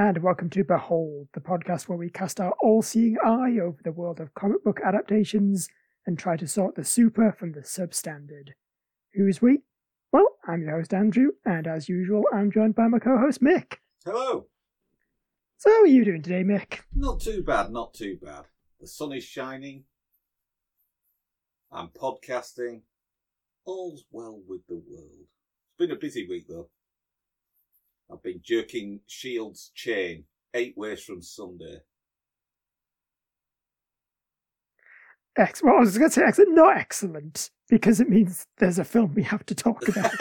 And welcome to Behold, the podcast where we cast our all seeing eye over the world of comic book adaptations and try to sort the super from the substandard. Who is we? Well, I'm your host, Andrew, and as usual, I'm joined by my co host, Mick. Hello. So, how are you doing today, Mick? Not too bad, not too bad. The sun is shining. I'm podcasting. All's well with the world. It's been a busy week though. I've been jerking Shield's chain eight ways from Sunday. Ex- well, I was going to say excellent, not excellent, because it means there's a film we have to talk about.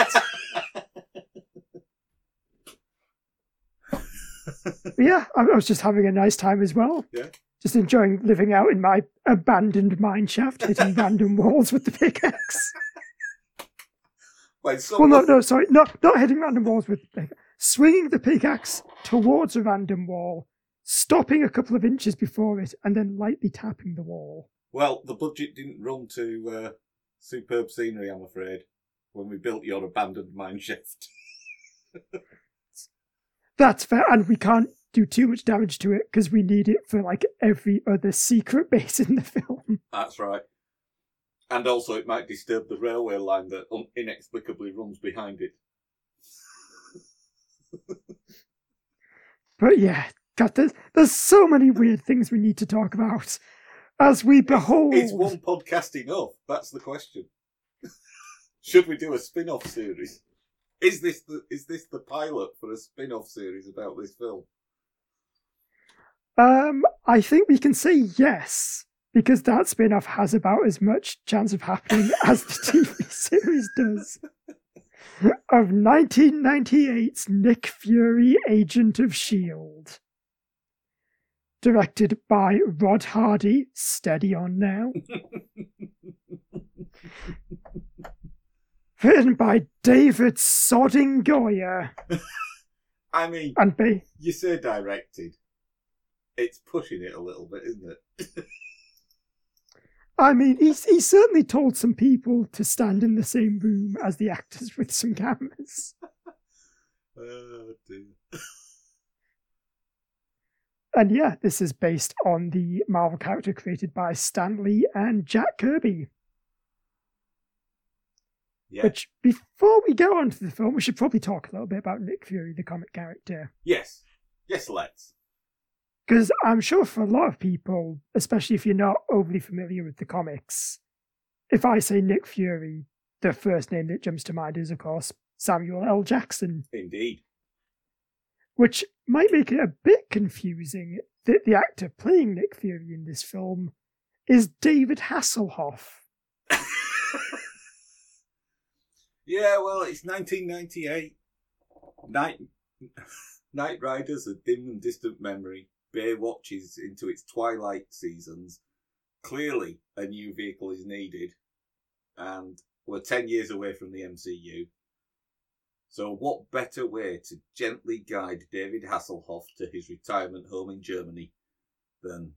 yeah, I, was just having a nice time as well. Yeah. Just enjoying living out in my abandoned mine shaft, hitting random walls with the pickaxe. when Well, no, no, sorry, not not hitting random walls with the pickaxe. Swinging the pickaxe towards a random wall, stopping a couple of inches before it, and then lightly tapping the wall. well, the budget didn't run to uh, superb scenery, I'm afraid, when we built your abandoned mine shaft. That's fair, and we can't do too much damage to it because we need it for like every other secret base in the film. That's right. And also, it might disturb the railway line that inexplicably runs behind it. But yeah, God, there's, there's so many weird things we need to talk about as we behold. Is one podcast enough? That's the question. Should we do a spin-off series? Is this the is this the pilot for a spin-off series about this film? Um, I think we can say yes because that spin-off has about as much chance of happening as the TV series does. Of 1998's Nick Fury, Agent of Shield, directed by Rod Hardy. Steady on now. Written by David Sodding Goyer I mean, and ba- you say directed. It's pushing it a little bit, isn't it? I mean, he's, he certainly told some people to stand in the same room as the actors with some cameras. oh dear. And yeah, this is based on the Marvel character created by Stan Lee and Jack Kirby. Yeah. Which, before we go on to the film, we should probably talk a little bit about Nick Fury, the comic character. Yes. Yes, let's. Because I'm sure for a lot of people, especially if you're not overly familiar with the comics, if I say Nick Fury, the first name that jumps to mind is, of course, Samuel L. Jackson. Indeed. which might make it a bit confusing that the actor playing Nick Fury in this film is David Hasselhoff. Yeah, well, it's 1998. Knight, Knight Rider's a dim and distant memory. Baywatch is into its twilight seasons. Clearly, a new vehicle is needed, and we're 10 years away from the MCU. So, what better way to gently guide David Hasselhoff to his retirement home in Germany than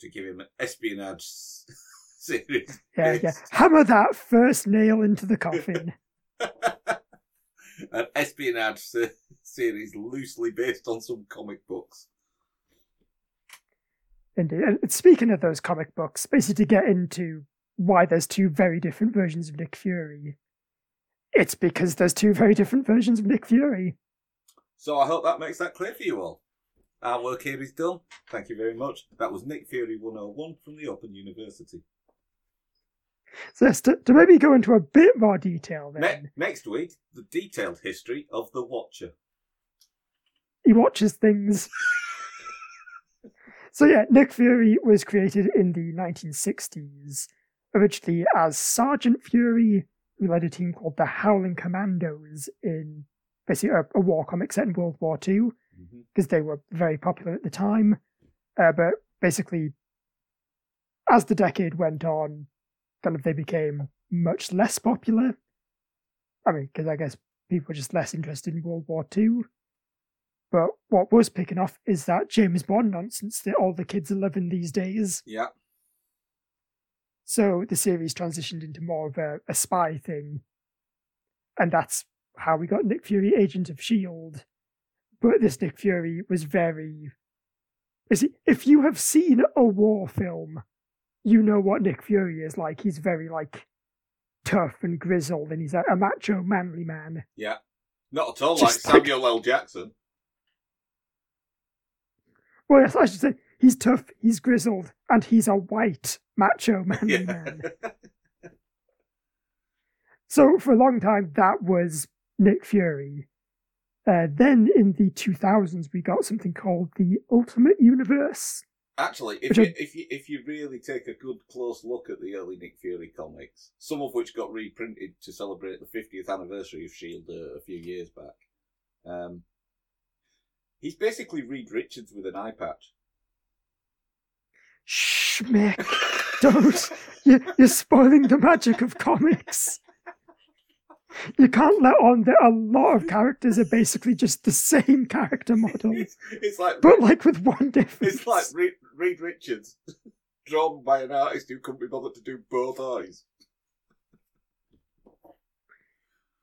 to give him an espionage series? Yeah, yeah. Hammer that first nail into the coffin. An espionage se- series loosely based on some comic books. Indeed. And speaking of those comic books, basically to get into why there's two very different versions of Nick Fury, it's because there's two very different versions of Nick Fury. So I hope that makes that clear for you all. Our work here is done. Thank you very much. That was Nick Fury 101 from the Open University. So yes, to, to maybe go into a bit more detail then, Ne- next week, the detailed history of the Watcher. he watches things. so yeah, Nick Fury was created in the 1960s, originally as Sergeant Fury, who led a team called the Howling Commandos in basically a, a war comic set in World War II, Mm-hmm. because they were very popular at the time. Uh, but basically, as the decade went on, kind of they became much less popular. I mean, because I guess people were just less interested in World War II. But what was picking off is that James Bond nonsense that all the kids are loving these days. Yeah. So the series transitioned into more of a, a spy thing. And that's how we got Nick Fury, Agent of S.H.I.E.L.D., but this Nick Fury was very. Is he, if you have seen a war film, you know what Nick Fury is like. He's very like tough and grizzled, and he's a, a macho, manly man. Yeah. Not at all Just like like- Samuel L. Jackson. Well, yes, I should say he's tough, he's grizzled, and he's a white, macho, manly Yeah. man. So for a long time, that was Nick Fury. Uh, then in the 2000s, we got something called the Ultimate Universe. Actually, if you, if you if you really take a good close look at the early Nick Fury comics, some of which got reprinted to celebrate the 50th anniversary of Shield uh, a few years back, um, he's basically Reed Richards with an eye patch. Shh, Mick, don't. You, you're spoiling the magic of comics. You can't let on that a lot of characters are basically just the same character model, It's, it's like but like with one difference. it's like Reed, Reed Richards, drawn by an artist who couldn't be bothered to do both eyes.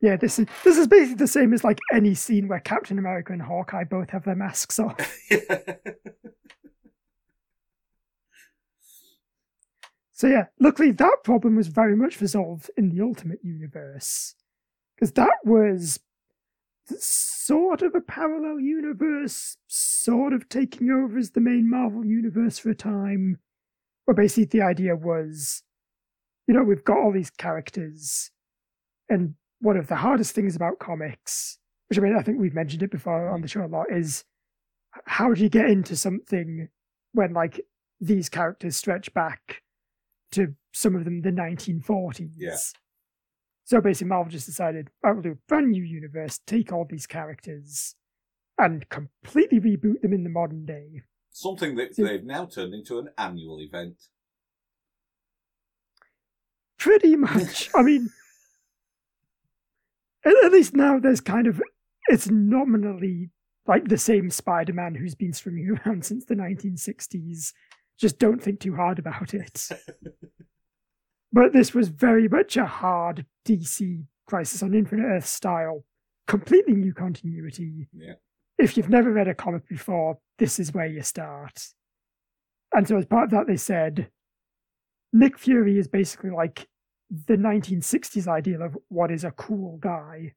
Yeah, this is this is basically the same as like any scene where Captain America and Hawkeye both have their masks off. So yeah, luckily that problem was very much resolved in the Ultimate Universe, because that was sort of a parallel universe, sort of taking over as the main Marvel universe for a time. Where basically the idea was, you know, we've got all these characters, and one of the hardest things about comics, which I mean, I think we've mentioned it before on the show a lot, is how do you get into something when like these characters stretch back to some of them the 1940s. Yeah. So basically, Marvel just decided, I will do a brand new universe, take all these characters, and completely reboot them in the modern day. Something that Yeah. they've now turned into an annual event. Pretty much. I mean, at, at least now there's kind of, it's nominally like the same Spider Man who's been stringing around since the 1960s. Just don't think too hard about it. but this was very much a hard DC Crisis on Infinite Earth style, completely new continuity. Yeah. If you've never read a comic before, this is where you start. And so, as part of that, they said Nick Fury is basically like the 1960s ideal of what is a cool guy.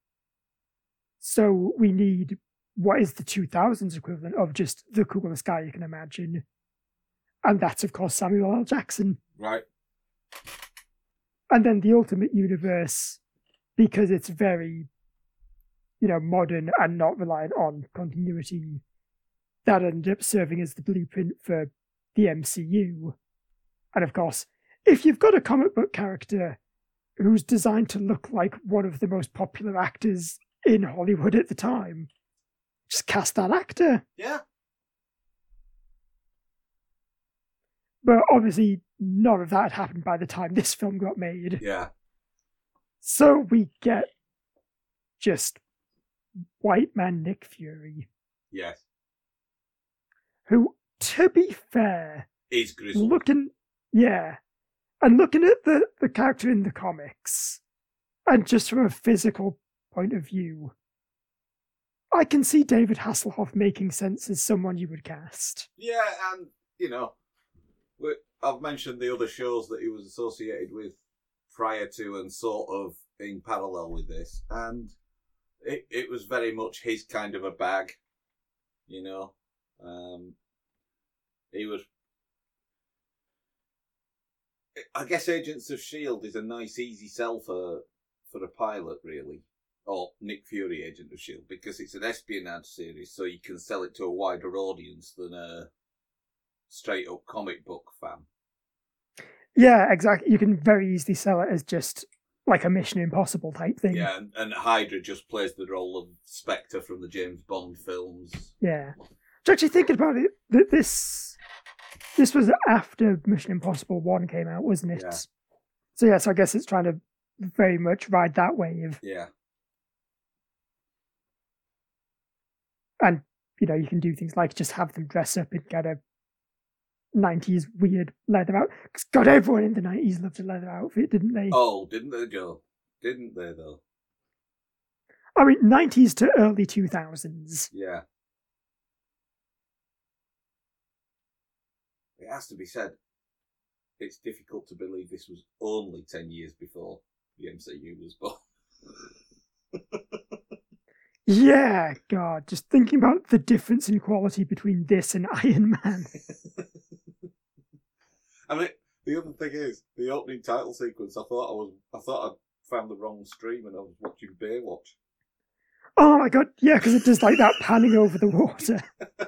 So, we need what is the 2000s equivalent of just the coolest guy you can imagine. And that's, of course, Samuel L. Jackson Right. And then the ultimate universe because it's very you know modern and not reliant on continuity that ended up serving as the blueprint for the MCU and of course if you've got a comic book character who's designed to look like one of the most popular actors in Hollywood at the time just cast that actor Yeah. But obviously none of that had happened by the time this film got made Yeah. So we get just white man Nick Fury, Yes. who, to be fair, Is grizzled. looking, yeah, and looking at the, the character in the comics, and just from a physical point of view, I can see David Hasselhoff making sense as someone you would cast. Yeah, and you know, I've mentioned the other shows that he was associated with prior to and sort of in parallel with this, and it it was very much his kind of a bag, you know. Um, he was. I guess Agents of Shield is a nice, easy sell for for a pilot, really, or Nick Fury, Agent of Shield, because it's an espionage series, so you can sell it to a wider audience than a straight up comic book fan. Yeah, exactly. You can very easily sell it as just like a Mission Impossible type thing. Yeah, and, and Hydra just plays the role of Spectre from the James Bond films. Yeah. So actually thinking about it, that this this was after Mission Impossible One came out, wasn't it? Yeah. So yeah, so I guess it's trying to very much ride that wave, Yeah, and you know you can do things like just have them dress up in kind of 90s weird leather out. Cause God, everyone in the 90s loved a leather outfit, didn't they? Oh, didn't they, Joe? Didn't they, though? I mean, 90s to early 2000s. Yeah. It has to be said, it's difficult to believe this was only 10 years before the MCU was born. yeah, God, just thinking about the difference in quality between this and Iron Man. I mean, the other thing is the opening title sequence. I thought I was, I thought I found the wrong stream and I was watching Baywatch. Oh my God, yeah, because it does like that panning over the water.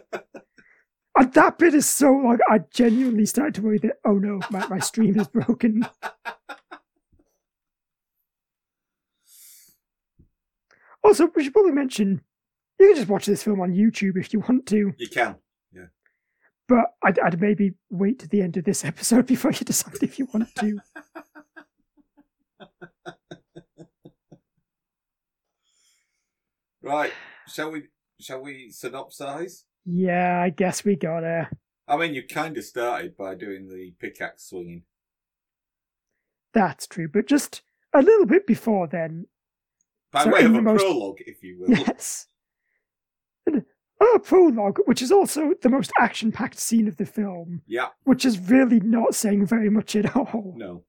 And that bit is so like I genuinely started to worry that oh no, my, my stream is broken. Also, we should probably mention you can just watch this film on YouTube if you want to, You can. But I'd, I'd maybe wait to the end of this episode before you decide if you want to. Right. Shall we? Shall we synopsize? Yeah, I guess we gotta. I mean, you kind of started by doing the pickaxe swinging. That's true, but just a little bit before then, By So way of the a most- prologue, if you will. yes. A prologue, which is also the most action-packed scene of the film, Yeah. which is really not saying very much at all. No.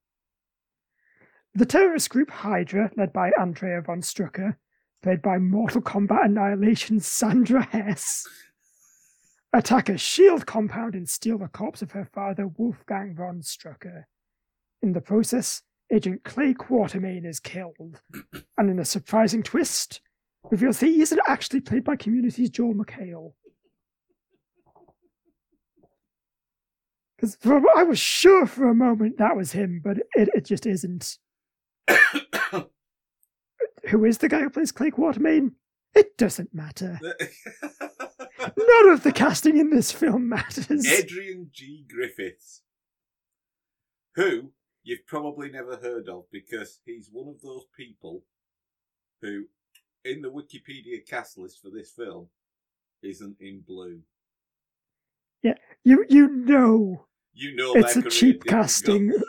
The terrorist group Hydra, led by Andrea von Strucker, played by Mortal Kombat Annihilation Sandra Hess, attack a shield compound and steal the corpse of her father, Wolfgang von Strucker. In the process, Agent Clay Quartermain is killed, and in a surprising twist, reveals that he isn't actually played by Community's Joel McHale. Because I was sure for a moment that was him, but it, it just isn't. Who is the guy who plays Clay Quartermain? It doesn't matter. None of the casting in this film matters. Adrian G. Griffiths, who you've probably never heard of because he's one of those people who, in the Wikipedia cast list for this film, isn't in blue. Yeah, you you know You know it's a cheap casting.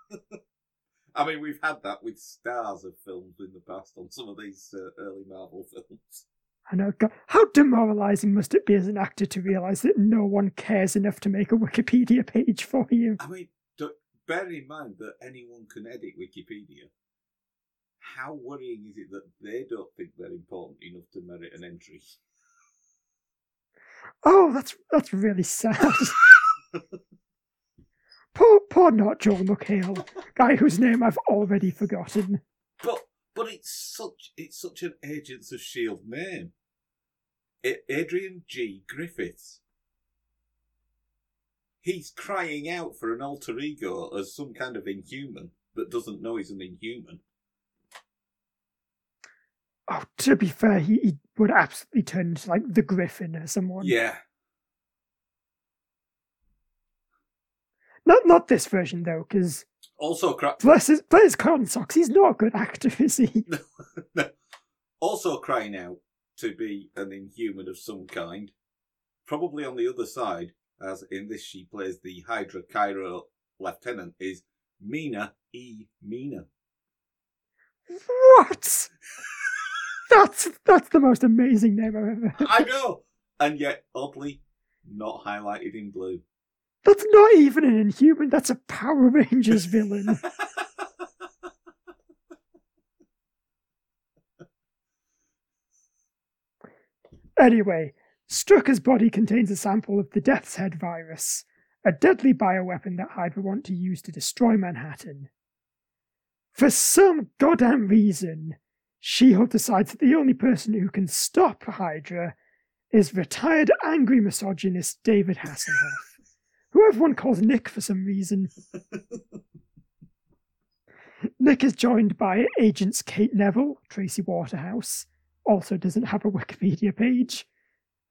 I mean, we've had that with stars of films in the past on some of these uh, early Marvel films. I know. God, how demoralizing must it be as an actor to realize that no one cares enough to make a Wikipedia page for you? I mean, bear in mind that anyone can edit Wikipedia. How worrying is it that they don't think they're important enough to merit an entry? Oh, that's that's really sad. poor poor not Joel McHale, guy whose name I've already forgotten. But but it's such it's such an Agents of Shield name. A- Adrian G. Griffiths. He's crying out for an alter ego as some kind of inhuman that doesn't know he's an inhuman. Oh, to be fair, he, he would absolutely turn into like the Griffin or someone. Yeah. Not not this version though, because Also, cry- bless his bless his cotton socks, he's not a good actor, is he? also crying out to be an inhuman of some kind. Probably on the other side, as in this she plays the Hydra Cairo lieutenant, is Mina E. Mina. What? That's that's the most amazing name I've ever heard. I know! And yet, oddly, not highlighted in blue. That's not even an inhuman, that's a Power Rangers villain. Anyway, Strucker's body contains a sample of the Death's Head virus, a deadly bioweapon that Hydra want to use to destroy Manhattan. For some goddamn reason, She Hulk decides that the only person who can stop Hydra is retired angry misogynist David Hasselhoff, who everyone calls Nick for some reason. Nick is joined by agents Kate Neville, Tracy Waterhouse, also doesn't have a Wikipedia page,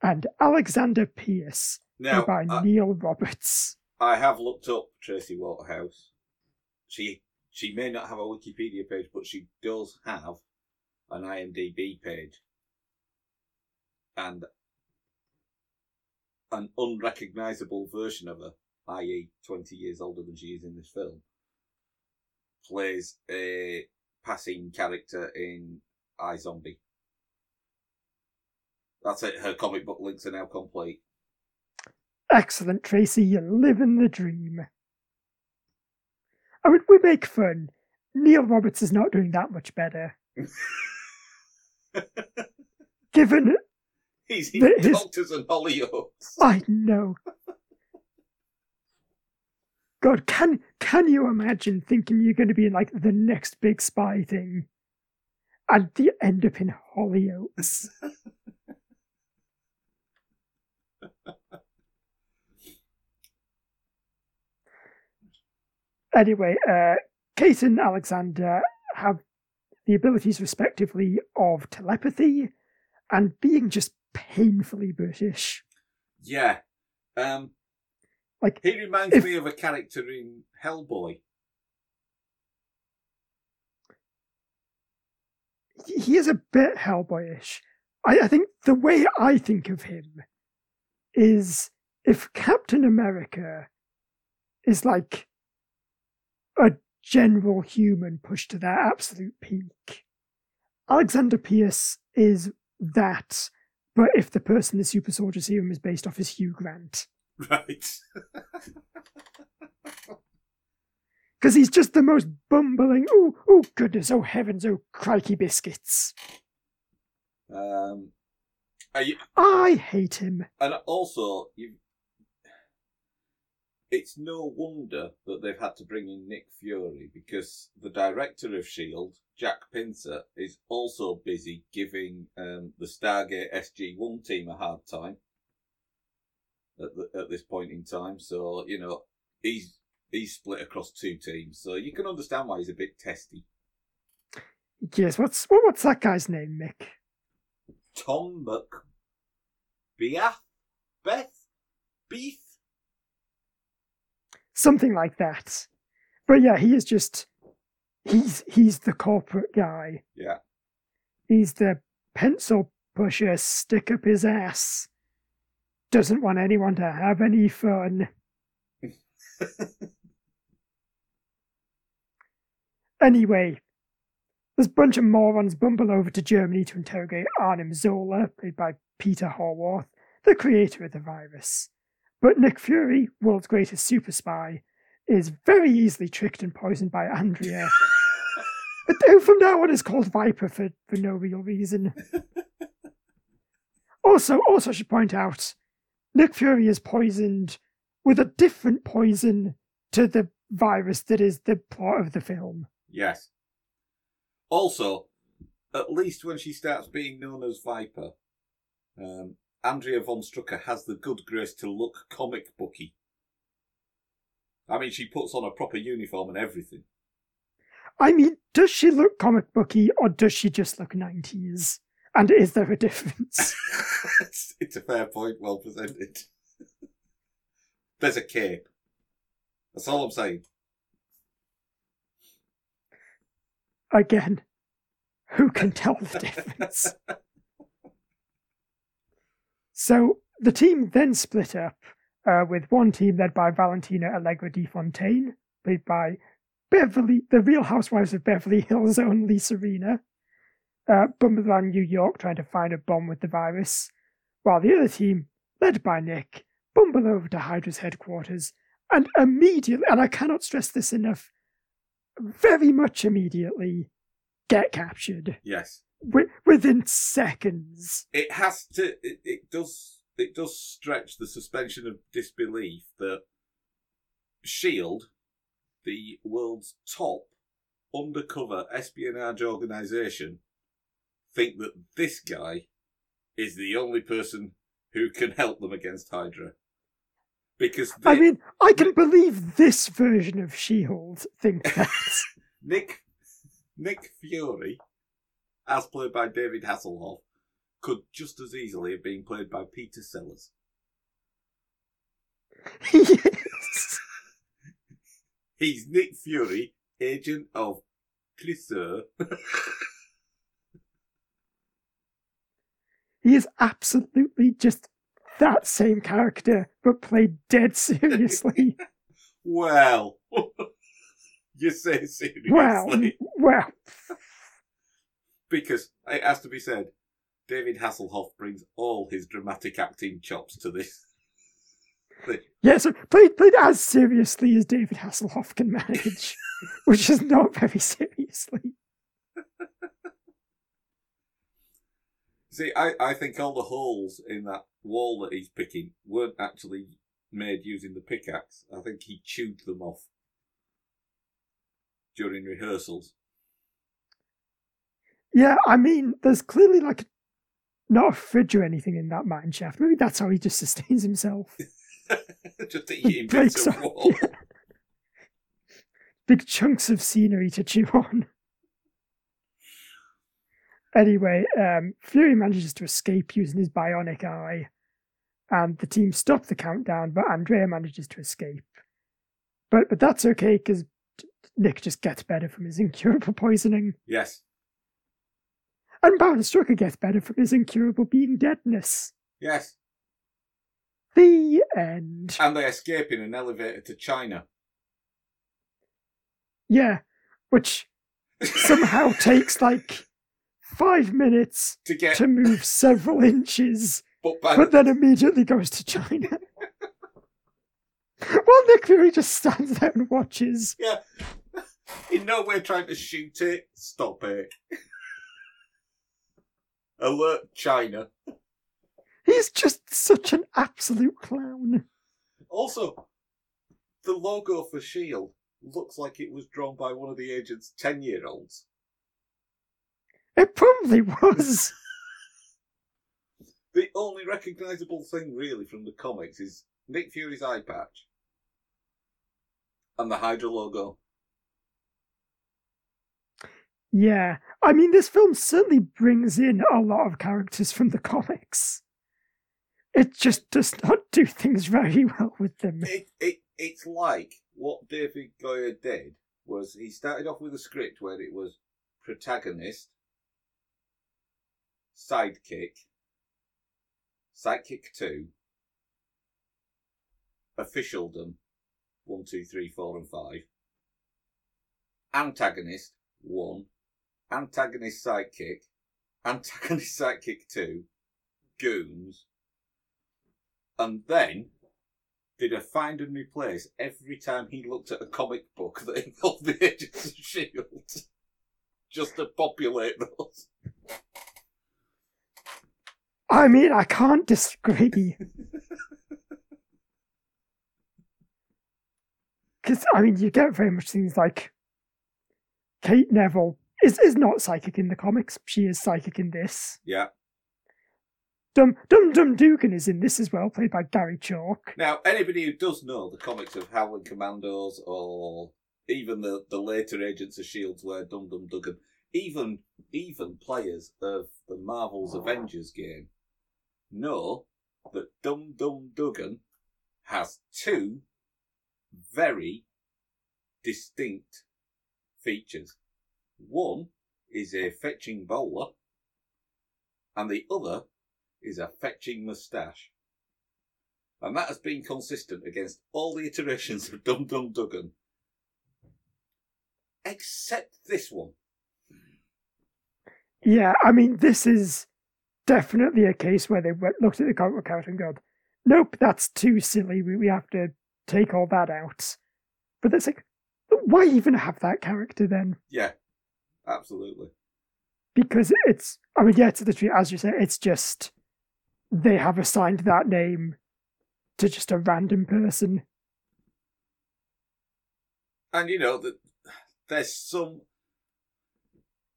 and Alexander Pierce, now, by I, Neil Roberts. I have looked up Tracy Waterhouse. She she may not have a Wikipedia page, but she does have an IMDb page. And an unrecognisable version of her, i.e., 20 years older than she is in this film, plays a passing character in iZombie. That's it, her comic book links are now complete. Excellent, Tracy. You're living the dream. Oh, I mean, we make fun. Neil Roberts is not doing that much better. Given He's in his- Doctors and Hollyoaks. I know. God, can can you imagine thinking you're going to be in like the next big spy thing, and you end up in Hollyoaks? anyway, uh, Kate and Alexander have the abilities, respectively, of telepathy and being just painfully British. Yeah. Um, Like, he reminds if- me of a character in Hellboy. he is a bit Hellboyish. I, I think the way I think of him is if Captain America is like a general human pushed to their absolute peak, Alexander Pierce is that, but if the person the super soldier serum is based off is Hugh Grant. Right. Because he's just the most bumbling, oh, oh goodness, oh heavens, oh crikey biscuits. um, you, I hate him. and also, you, it's no wonder that they've had to bring in Nick Fury because the director of Shield, Jack Pincer, is also busy giving um, the Stargate SG One team a hard time at the, at this point in time. So you know he's he's split across two teams, so you can understand why he's a bit testy. Yes, what's what, what's that guy's name, Mick? Tom McBeath, Beth, Beef. Something like that. But yeah, he is just he's he's the corporate guy. Yeah. He's the pencil pusher, stick up his ass. Doesn't want anyone to have any fun. Anyway, this bunch of morons bumble over to Germany to interrogate Arnim Zola, played by Peter Haworth, the creator of the virus. But Nick Fury, world's greatest super spy, is very easily tricked and poisoned by Andrea, who from now on is called Viper for, for no real reason. also, also I should point out, Nick Fury is poisoned with a different poison to the virus that is the plot of the film. Yes. Also, at least when she starts being known as Viper, um, Andrea von Strucker has the good grace to look comic booky. I mean, she puts on a proper uniform and everything. I mean, does she look comic booky or does she just look 90s? And is there a difference? it's, it's a fair point, well presented. There's a cape. That's all I'm saying. Again, who can tell the difference? So the team then split up, uh, with one team led by Valentina Allegra de Fontaine, played by Beverly, the Real Housewives of Beverly Hills own Lisa Rinna, uh, bumbled New York trying to find a bomb with the virus, while the other team, led by Nick, bumble over to Hydra's headquarters and immediately, and I cannot stress this enough, very much immediately get captured Yes. Wi- within seconds. it has to it, it does it does stretch the suspension of disbelief that shield the world's top undercover espionage organization think that this guy is the only person who can help them against hydra because I mean, I can believe this version of She-Hulk think that. nick nick fury as played by david hasselhoff could just as easily have been played by peter sellers yes. He's Nick Fury, agent of Clouseau. He is absolutely just that same character, but played dead seriously. well, you say seriously. well, well, Because it has to be said, David Hasselhoff brings all his dramatic acting chops to this. Yeah, so played played as seriously as David Hasselhoff can manage, which is not very seriously. See, I, I think all the holes in that wall that he's picking weren't actually made using the pickaxe. I think he chewed them off during rehearsals. Yeah, I mean, there's clearly like not a fridge or anything in that mine shaft. Maybe that's how he just sustains himself. Just eating bits of wall. yeah. Big chunks of scenery to chew on. Anyway, um, Fury manages to escape using his bionic eye, and the team stop the countdown, but Andrea manages to escape. But but that's okay because Nick just gets better from his incurable poisoning, Yes, and Baron Strucker gets better from his incurable being deadness. yes. The end. And they escape in an elevator to China. Yeah, which somehow takes like five minutes to get, to move several inches, but but then immediately goes to China. well, Nick Fury just stands there and watches. yeah, in no way trying to shoot it. Stop it. Alert China. He's just such an absolute clown. Also, the logo for Shield looks like it was drawn by one of the agent's ten-year-olds. It probably was. The only recognisable thing really from the comics is Nick Fury's eye patch and the Hydra logo. Yeah, I mean, this film certainly brings in a lot of characters from the comics. It just does not do things very well with them. It, it it's like what David Goyer did was he started off with a script where it was protagonist, sidekick, sidekick two, officialdom, one, two, three, four, and five, antagonist one, antagonist sidekick, antagonist sidekick two, goons, and then did a find and replace every time he looked at a comic book that involved the Agents of Shield, just to populate those. I mean, I can't disagree. Because, I mean, you get very much things like Kate Neville is, is not psychic in the comics. She is psychic in this. Yeah. Dum Dum Dum Dugan is in this as well, played by Gary Chalk. Now, anybody who does know the comics of Howling Commandos or even the, the later Agents of Shields where Dum Dum Dugan, even even players of the Marvel's Avengers game know that Dum Dum Dugan has two very distinct features. One is a fetching bowler, and the other is a fetching moustache. And that has been consistent against all the iterations of Dum Dum Dugan. Except this one. Yeah, I mean, this is definitely a case where they went, looked at the comic book out and gone, nope, that's too silly. We, we have to take all that out. But it's like, why even have that character then? Yeah, absolutely. Because it's, I mean, yeah, it's the truth, as you say, it's just they have assigned that name to just a random person. And you know that there's some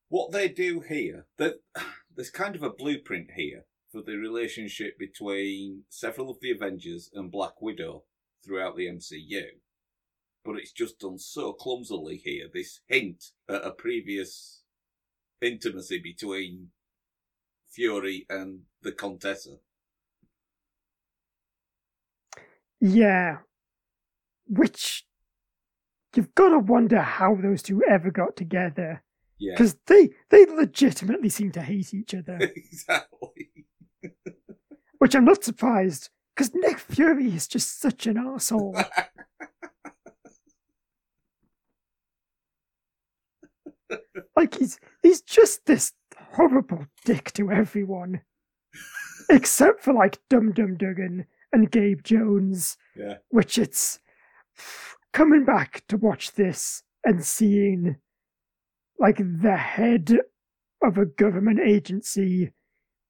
what they do here. That there's kind of a blueprint here for the relationship between several of the Avengers and Black Widow throughout the MCU. But it's just done so clumsily here. This hint at a previous intimacy between Fury and the Contessa. Yeah. Which you've got to wonder how those two ever got together. Yeah, Because they, they legitimately seem to hate each other. exactly. Which I'm not surprised, because Nick Fury is just such an asshole. like he's he's just this horrible dick to everyone, except for like Dum Dum Dugan and Gabe Jones, Yeah. which it's coming back to watch this and seeing like the head of a government agency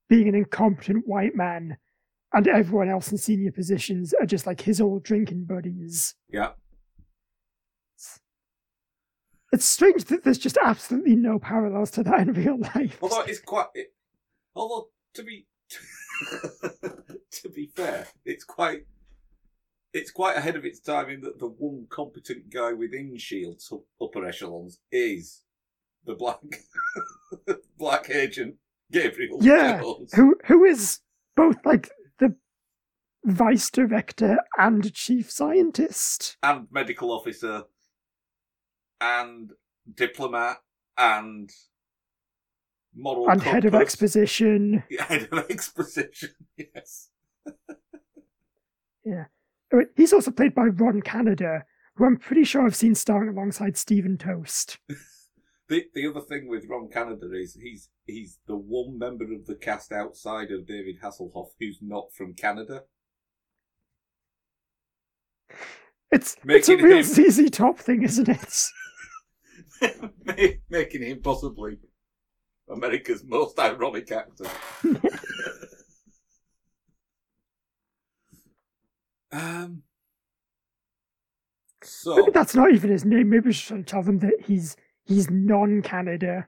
being an incompetent white man and everyone else in senior positions are just like his old drinking buddies. Yeah. It's strange that there's just absolutely no parallels to that in real life. Although it's quite, it, although to be to be fair, it's quite it's quite ahead of its time in that the one competent guy within Shield's upper echelons is the black black agent Gabriel Yeah, Jones. who who is both like the vice director and chief scientist. and medical officer and diplomat and moral and head of compass. exposition. head of exposition yes Uh, He's also played by Ron Canada, who I'm pretty sure I've seen starring alongside Steven Toast. the the other thing with Ron Canada is he's he's the one member of the cast outside of David Hasselhoff who's not from Canada It's it's a real him- ZZ Top thing, isn't it? Making him possibly America's most ironic actor um so Maybe that's not even his name. Maybe we should tell them that he's he's non-Canada.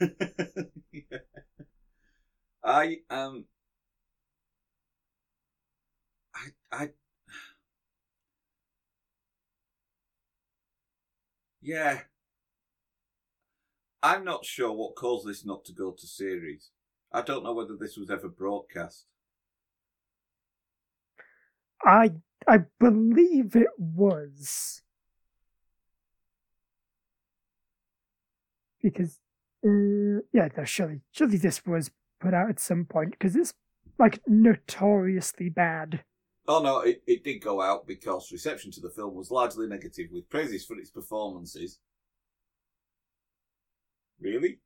Yeah. I um I Yeah. I'm not sure what caused this not to go to series. I don't know whether this was ever broadcast. I I believe it was because uh, yeah, no, surely surely this was put out at some point because it's like notoriously bad. Oh no, it, it did go out because reception to the film was largely negative with praises for its performances. Really?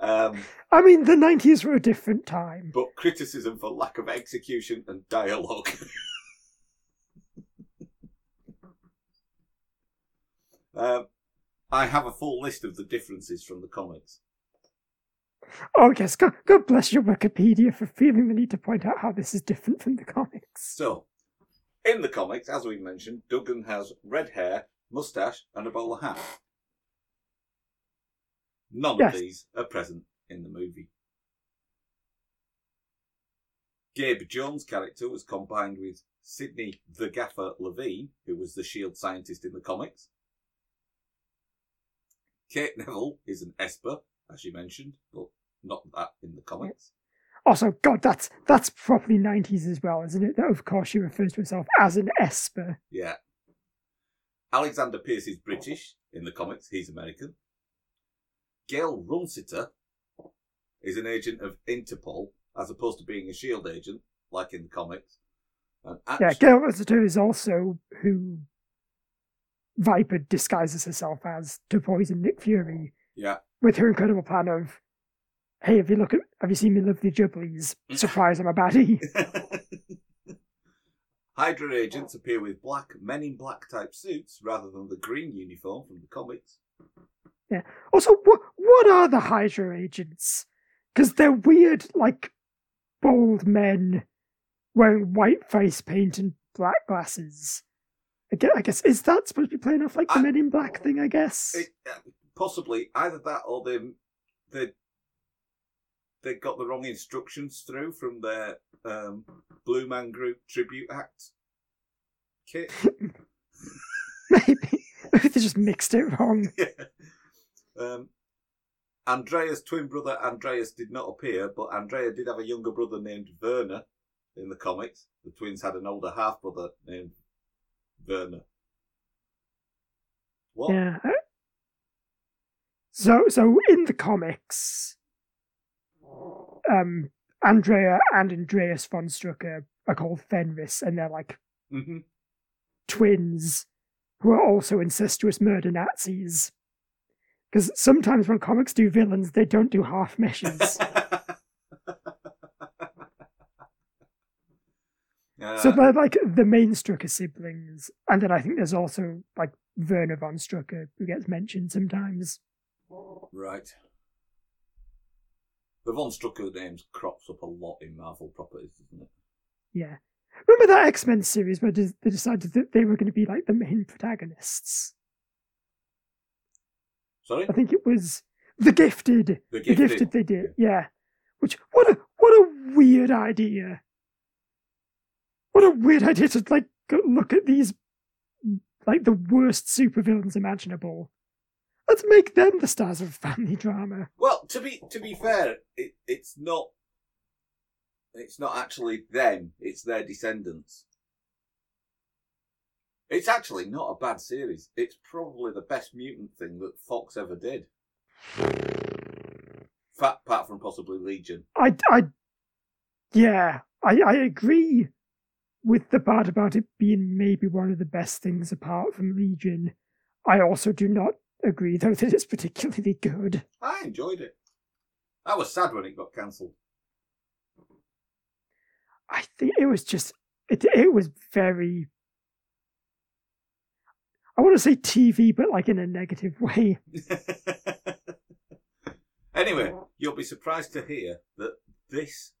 Um, I mean, the nineties were a different time. but criticism for lack of execution and dialogue. um, I have a full list of the differences from the comics. Oh yes, God, God bless your Wikipedia for feeling the need to point out how this is different from the comics. So, in the comics, as we mentioned, Dugan has red hair, mustache, and a bowler hat. None Yes. of these are present in the movie. Gabe Jones' character was combined with Sidney the Gaffer Levine, who was the Shield scientist in the comics. Kate Neville is an Esper, as you mentioned, but not that in the comics. Also, God, that's that's properly nineties as well, isn't it? That of course she refers to herself as an Esper. Yeah. Alexander Pierce is British in the comics. He's American. Gail Runciter is an agent of Interpol as opposed to being a SHIELD agent, like in the comics. And Yeah, Gail Runciter is also who Viper disguises herself as to poison Nick Fury yeah, with her incredible plan of, "Hey, have you look at have you seen me lovely jubblies? Surprise, I'm a baddie." Hydra agents appear with black Men in Black type suits rather than the green uniform from the comics. Yeah. Also, what what are the Hydra agents? Because they're weird, like bald men wearing white face paint and black glasses. I guess, I guess is that supposed to be playing off like the I- Men in Black thing? I guess. It, uh, possibly either that or they they they got the wrong instructions through from their um, Blue Man Group tribute act kit. Maybe they just mixed it wrong. yeah. Um, Andrea's twin brother Andreas did not appear, but Andrea did have a younger brother named Werner in the comics. The twins had an older half brother named Werner. What? Yeah. So so in the comics, um, Andrea and Andreas von Strucker are called Fenris, and they're like mm-hmm. twins who are also incestuous murder Nazis. Because sometimes when comics do villains, they don't do half measures. So uh. they're like the main Strucker siblings, and then I think there's also like Werner von Strucker who gets mentioned sometimes. Right. The Von Strucker names crops up a lot in Marvel properties, doesn't it? Yeah. Remember that X Men series where they decided that they were going to be like the main protagonists? Sorry? I think it was The Gifted. The The Gifted. Gifted they did, yeah. Which what a what a weird idea. What a weird idea to like look at these like the worst supervillains imaginable. Let's make them the stars of family drama. Well, to be to be fair, it, it's not. It's not actually them; it's their descendants. It's actually not a bad series. It's probably the best mutant thing that Fox ever did. Fa- apart from possibly Legion. I, I, yeah, I, I agree with the part about it being maybe one of the best things apart from Legion. I also do not agree, though, that it's particularly good. I enjoyed it. I was sad when it got cancelled. I think it was just, it, it was very, I want to say TV, but like in a negative way. anyway, you'll be surprised to hear that this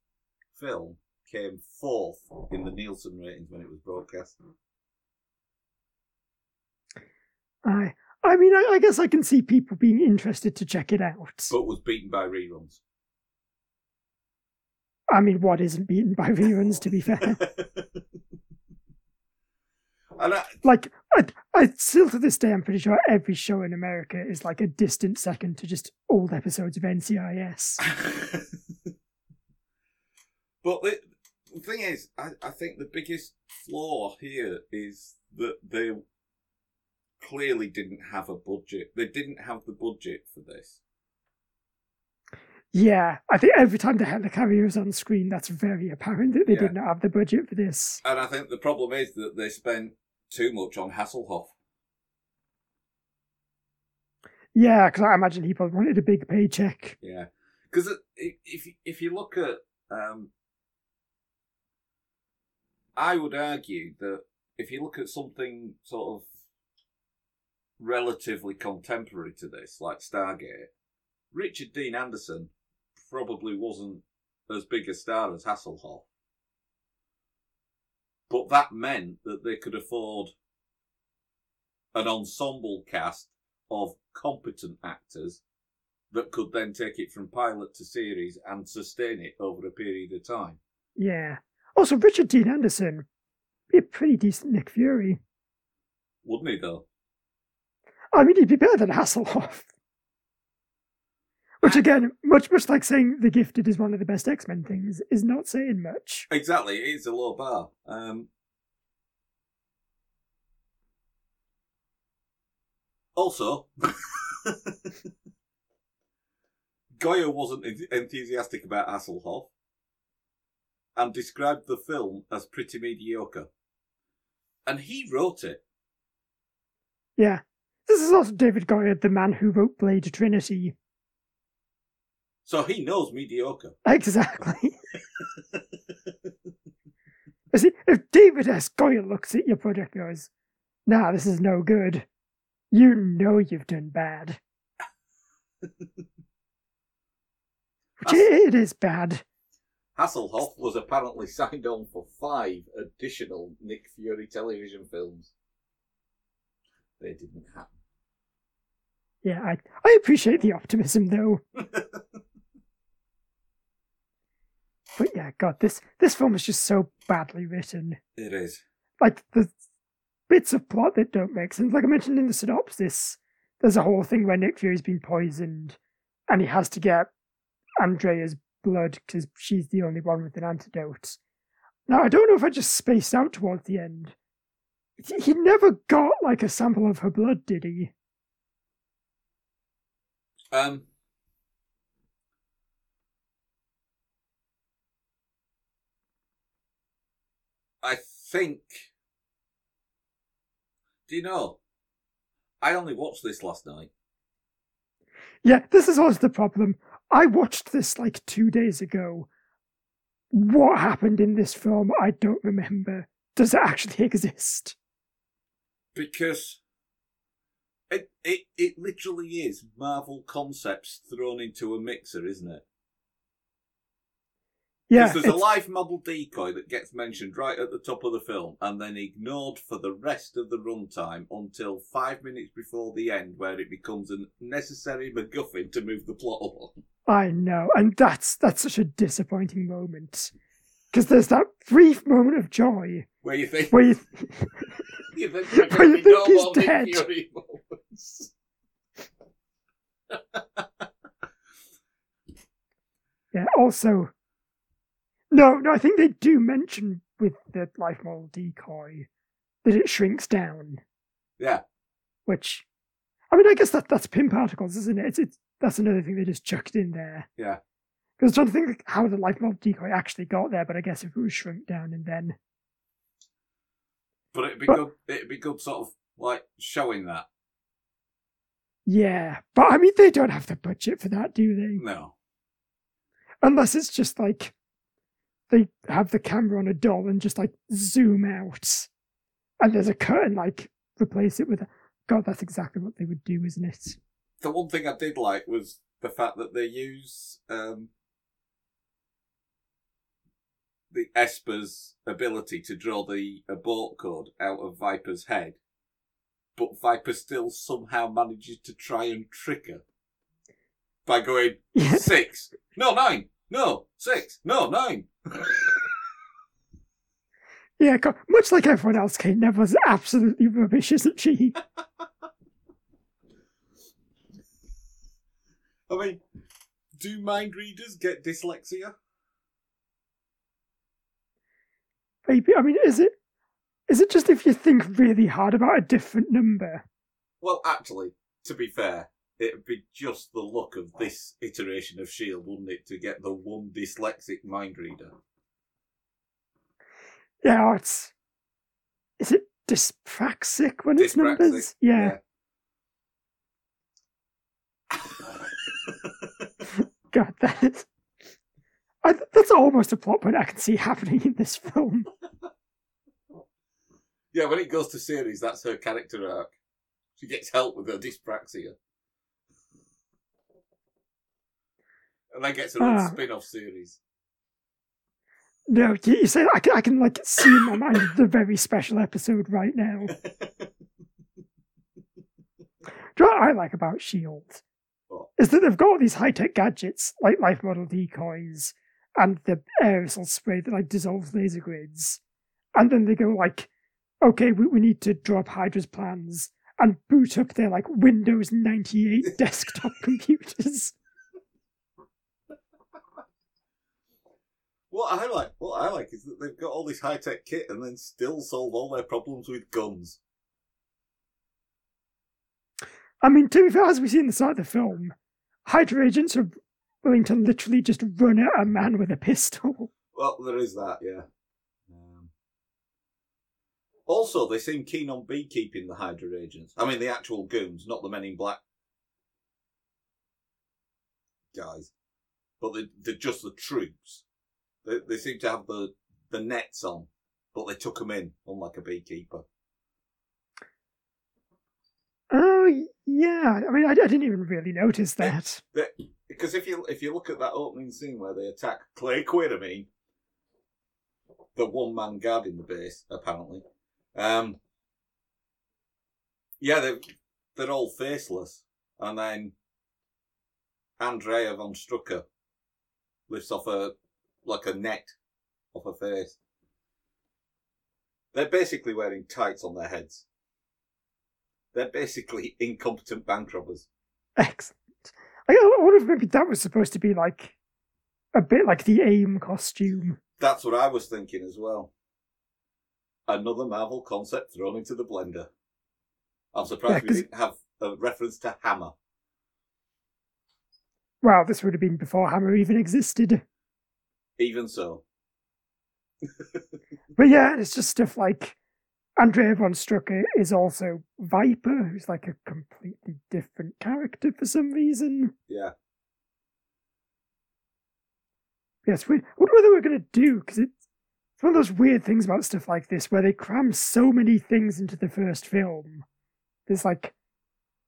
film came fourth in the Nielsen ratings when it was broadcast. I, I mean, I, I guess I can see people being interested to check it out. but was beaten by reruns. I mean, what isn't beaten by reruns, to be fair? and I, like I, I still to this day I'm pretty sure every show in America is like a distant second to just old episodes of NCIS. but the, the thing is, I, I think the biggest flaw here is that they clearly didn't have a budget. They didn't have the budget for this. Yeah, I think every time the helicarrier is on screen, that's very apparent that they Yeah. did not have the budget for this. And I think the problem is that they spent too much on Hasselhoff. Yeah, because I imagine he probably wanted a big paycheck. Yeah, because if if you look at, um, I would argue that if you look at something sort of relatively contemporary to this, like Stargate, Richard Dean Anderson probably wasn't as big a star as Hasselhoff, but that meant that they could afford an ensemble cast of competent actors that could then take it from pilot to series and sustain it over a period of time. Yeah. Also, Richard Dean Anderson, be a pretty decent Nick Fury. Wouldn't he though? I mean, he'd be better than Hasselhoff. Which again, much much like saying The Gifted is one of the best X Men things, is not saying much. Exactly, it is a low bar. Um, also, Goyer wasn't enthusiastic about Hasselhoff and described the film as pretty mediocre. And he wrote it. Yeah. This is also David Goyer, the man who wrote Blade Trinity. So he knows mediocre. Exactly. See, if David S. Goyer looks at your project and goes, nah, this is no good, you know you've done bad. Which it is bad. Hasselhoff was apparently signed on for five additional Nick Fury television films. They didn't happen. Yeah, I, I appreciate the optimism though. But yeah, God, this this film is just so badly written. It is. Like the bits of plot that don't make sense. Like I mentioned in the synopsis, there's a whole thing where Nick Fury's been poisoned, and he has to get Andrea's blood because she's the only one with an antidote. Now I don't know if I just spaced out towards the end. He- He never got like a sample of her blood, did he? Um, I think. Do you know? I only watched this last night. Yeah, this is always the problem. I watched this like two days ago, what happened in this film, I don't remember. Does it actually exist? Because it it it literally is Marvel concepts thrown into a mixer, isn't it? Yeah, there's a live model decoy that gets mentioned right at the top of the film and then ignored for the rest of the runtime until five minutes before the end, where it becomes a necessary MacGuffin to move the plot along. I know, and that's that's such a disappointing moment because there's that brief moment of joy Where you think, where you, you think where you think he's dead. Yeah. Also, no, no, I think they do mention with the life model decoy that it shrinks down, Yeah, which, I mean, I guess that that's Pym particles, isn't it? It's, it's that's another thing they just chucked in there. yeah. Because I was trying to think how the life model decoy actually got there, but I guess if it was shrunk down and then But it'd be But- good. It'd be good, sort of like showing that. Yeah, but I mean they don't have the budget for that, do they? No, Unless it's just like they have the camera on a doll and just like zoom out, and there's a cut and like replace it with. A... God, that's exactly what they would do, isn't it? the one thing I did like was the fact that they use um, the Esper's ability to draw the abort code out of Viper's head, but Viper still somehow manages to try and trick her by going six, no nine, no six, no nine. yeah. God, much like everyone else, Kate Neville's absolutely rubbish, isn't she? I mean, do mind readers get dyslexia? Maybe. I mean, is it? Is it just if you think really hard about a different number? Well, actually, to be fair, it'd be just the luck of this iteration of Shield, wouldn't it, to get the one dyslexic mind reader? Yeah, it's. Is it dyspraxic when it's Dyspraxic, numbers? Yeah. God, that is. I, that's almost a plot point I can see happening in this film. Yeah, when it goes to series, that's her character arc. She gets help with her dyspraxia. And then gets her own Ah. spin off series. No, you, say I can, I can like see in my mind the very special episode right now. Do you know what I like about Shield? What? Is that they've got all these high tech gadgets like life model decoys and the aerosol spray that like dissolves laser grids, and then they go like, okay, we, we need to draw up Hydra's plans and boot up their like Windows ninety eight desktop computers. What I like, what I like is that they've got all this high tech kit and then still solve all their problems with guns. I mean, to be fair, as we see in the start of the film, Hydra agents are willing to literally just run at a man with a pistol. Well, there is that, yeah. Also, they seem keen on beekeeping the Hydra agents. I mean, the actual goons, not the Men in Black guys, but they, they're just the troops. They, they seem to have the the nets on, but they took them in, unlike a beekeeper. Oh, yeah. I mean, I, I didn't even really notice that. They- because if you if you look at that opening scene where they attack Clay Quinn, I mean, the one man guard in the base, apparently. Um, yeah, they they're all faceless, and then Andrea von Strucker lifts off a like a net off her face. They're basically wearing tights on their heads. They're basically incompetent bank robbers. Excellent. I, I wonder if maybe that was supposed to be like a bit like the AIM costume. That's what I was thinking as well. Another Marvel concept thrown into the blender. I'm surprised Yeah, we didn't have a reference to Hammer. Well, this would have been before Hammer even existed. Even so, But yeah, it's just stuff like Andrea von Strucker is also Viper, who's like a completely different character for some reason. yeah. Yes, weird. I wonder what they were going to do because it's it's one of those weird things about stuff like this where they cram so many things into the first film. There's like,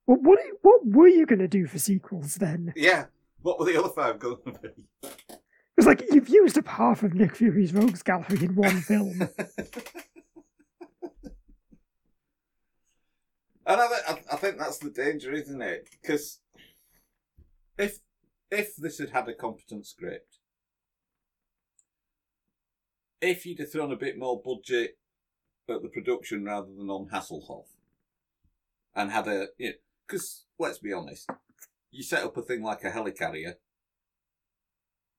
well, what you, what were you going to do for sequels then? Yeah. What were the other five going to be? It's like you've used up half of Nick Fury's rogues gallery in one film. And I, th- I think that's the danger, isn't it? Because if if this had had a competent script, if you'd have thrown a bit more budget at the production rather than on Hasselhoff, and had a, you know, because let's be honest, you set up a thing like a helicarrier,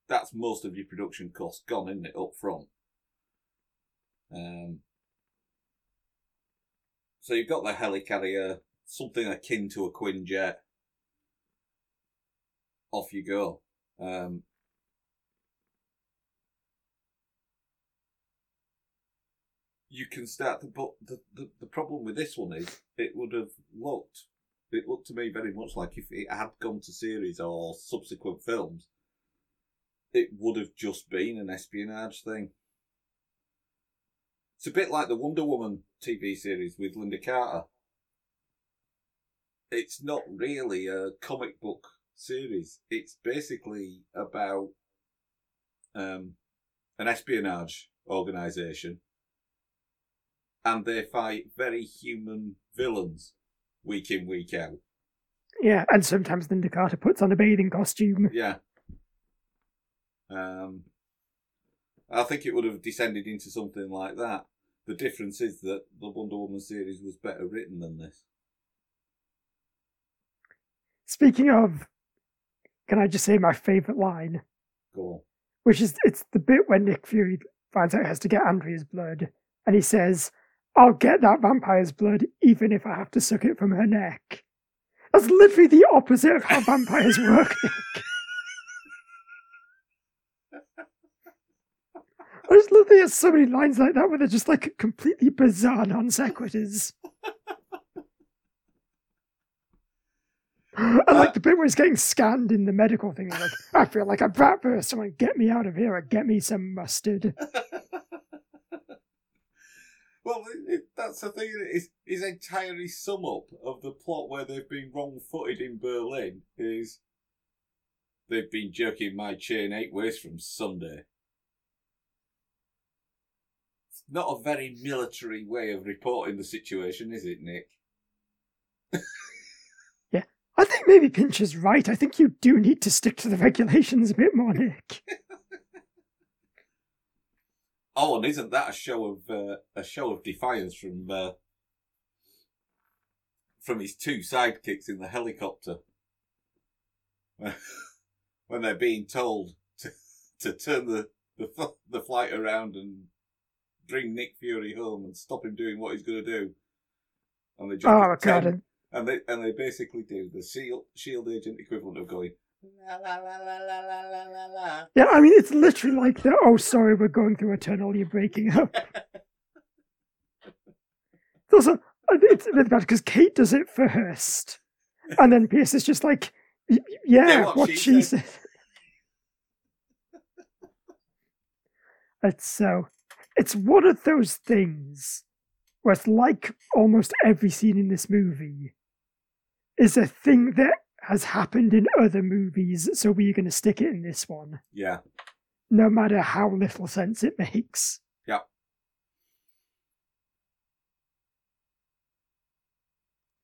that's most of your production cost gone, isn't it, up front? Um, so you've got the helicarrier, something akin to a Quinjet. Off you go. Um, you can start to, but the, the, the problem with this one is it would have looked, it looked to me very much like if it had gone to series or subsequent films, it would have just been an espionage thing. It's a bit like the Wonder Woman TV series with Lynda Carter. It's not really a comic book series. It's basically about um, an espionage organization, and they fight very human villains week in, week out. Yeah, and sometimes Lynda Carter puts on a bathing costume. Yeah. Um, I think it would have descended into something like that. The difference is that the Wonder Woman series was better written than this. Speaking of, can I just say my favourite line? Go on. Which is, it's the bit when Nick Fury finds out he has to get Andrea's blood, and he says, I'll get that vampire's blood even if I have to suck it from her neck. That's literally the opposite of how vampires work. I just love that there's so many lines like that where they're just like completely bizarre non sequiturs. I like the bit where he's getting scanned in the medical thing. Like, I feel like a rat burst. Someone get me out of here or get me some mustard. well, it, that's the thing. Is his entirely sum up of the plot where they've been wrong footed in Berlin is they've been jerking my chain eight ways from Sunday. It's not a very military way of reporting the situation, is it, Nick? Yeah, I think maybe Pinch is right. I think you do need to stick to the regulations a bit more, Nick. oh, and isn't that a show of uh, a show of defiance from uh, from his two sidekicks in the helicopter? When they're being told to to turn the the, the flight around and bring Nick Fury home and stop him doing what he's going to do, and they just Oh, pretend- and they and they basically do the shield shield agent equivalent of going yeah, I mean, it's literally like the oh, sorry, we're going through eternal, you're breaking up. it's also, it's a bit bad because Kate does it first, and then Pierce is just like, yeah, yeah what, what, she, she said. it's so, it's one of those things where it's like almost every scene in this movie is a thing that has happened in other movies, so we're going to stick it in this one Yeah, no matter how little sense it makes. yeah.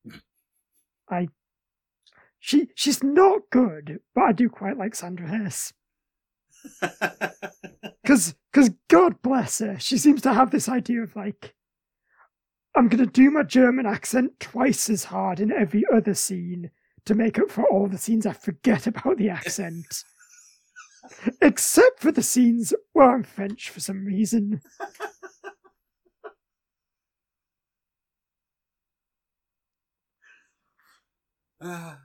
I she she's not good, but I do quite like Sandra Hess because because God bless her, she seems to have this idea of like I'm gonna do my German accent twice as hard in every other scene to make up for all the scenes I forget about the accent. Except for the scenes where I'm French for some reason.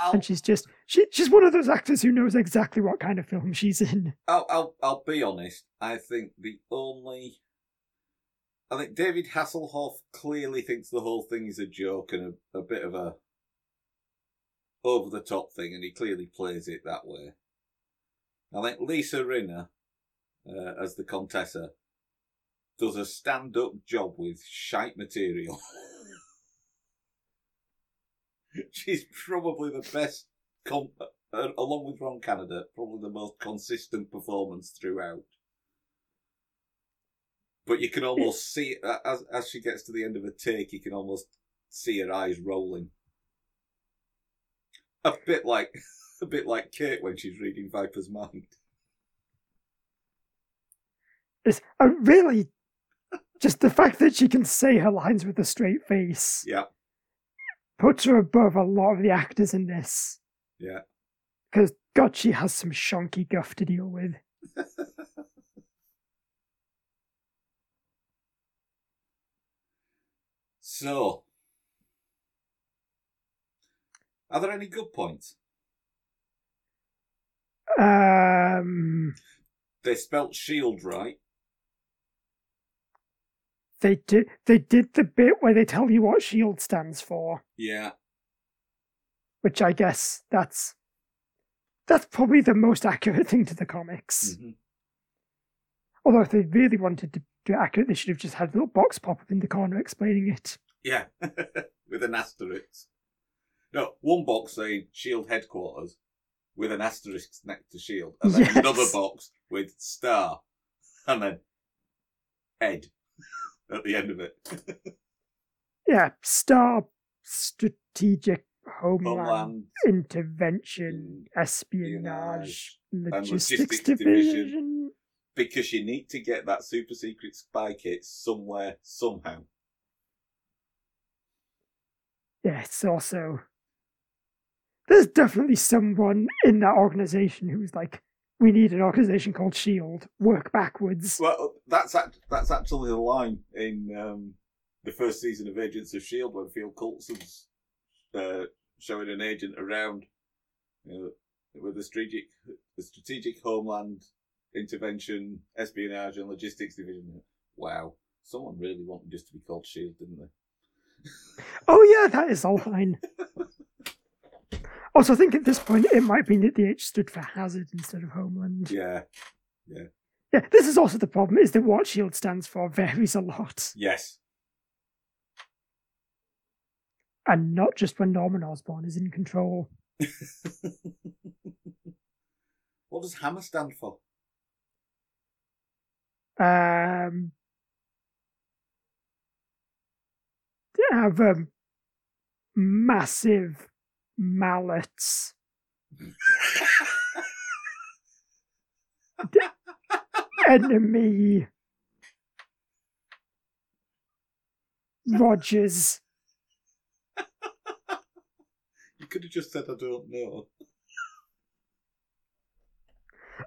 I'll, And she's just she she's one of those actors who knows exactly what kind of film she's in. I'll, I'll, I'll be honest. I think the only. I think David Hasselhoff clearly thinks the whole thing is a joke and a, a bit of a over the top thing, and he clearly plays it that way. I think Lisa Rinna, uh, as the Contessa, does a stand-up job with shite material. She's probably the best, con- uh, along with Ron Canada, probably the most consistent performance throughout. But you can almost see as as she gets to the end of a take, you can almost see her eyes rolling. A bit like a bit like Kate when she's reading Viper's Mind. It's a really just the fact that she can say her lines with a straight face Yeah, puts her above a lot of the actors in this. yeah. Because God, she has some shonky guff to deal with. So, are there any good points? Um, They spelt shield right. they did they did the bit where they tell you what Shield stands for, Yeah, which I guess that's that's probably the most accurate thing to the comics. Mhm. Although if they really wanted to do it accurate, they should have just had a little box pop up in the corner explaining it. yeah, with an asterisk. No, one box saying Shield headquarters with an asterisk next to Shield, and then Yes. another box with star, and then Ed at the end of it. Yeah, Star Strategic Homeland, Homeland Intervention mm, Espionage Logistics, Logistics Division. Division. because you need to get that super secret spy kit somewhere somehow. Yeah, it's also there's definitely someone in that organization who's like, we need an organization called Shield. Work backwards. Well, that's act- that's actually the line in um, the first season of Agents of Shield when Phil Coulson's uh, showing an agent around you know, with the strategic the strategic homeland intervention, espionage, and logistics division. Wow, someone really wanted this to be called Shield, didn't they? Oh yeah, that is a line. also, I think at this point it might be that the H stood for Hazard instead of Homeland. Yeah. Yeah, yeah. this is also the problem: is that what Shield stands for varies a lot, Yes. and not just when Norman Osborn is in control. what does Hammer stand for? Um, they have um, massive mallets. Enemy. Rogers. You could have just said I don't know.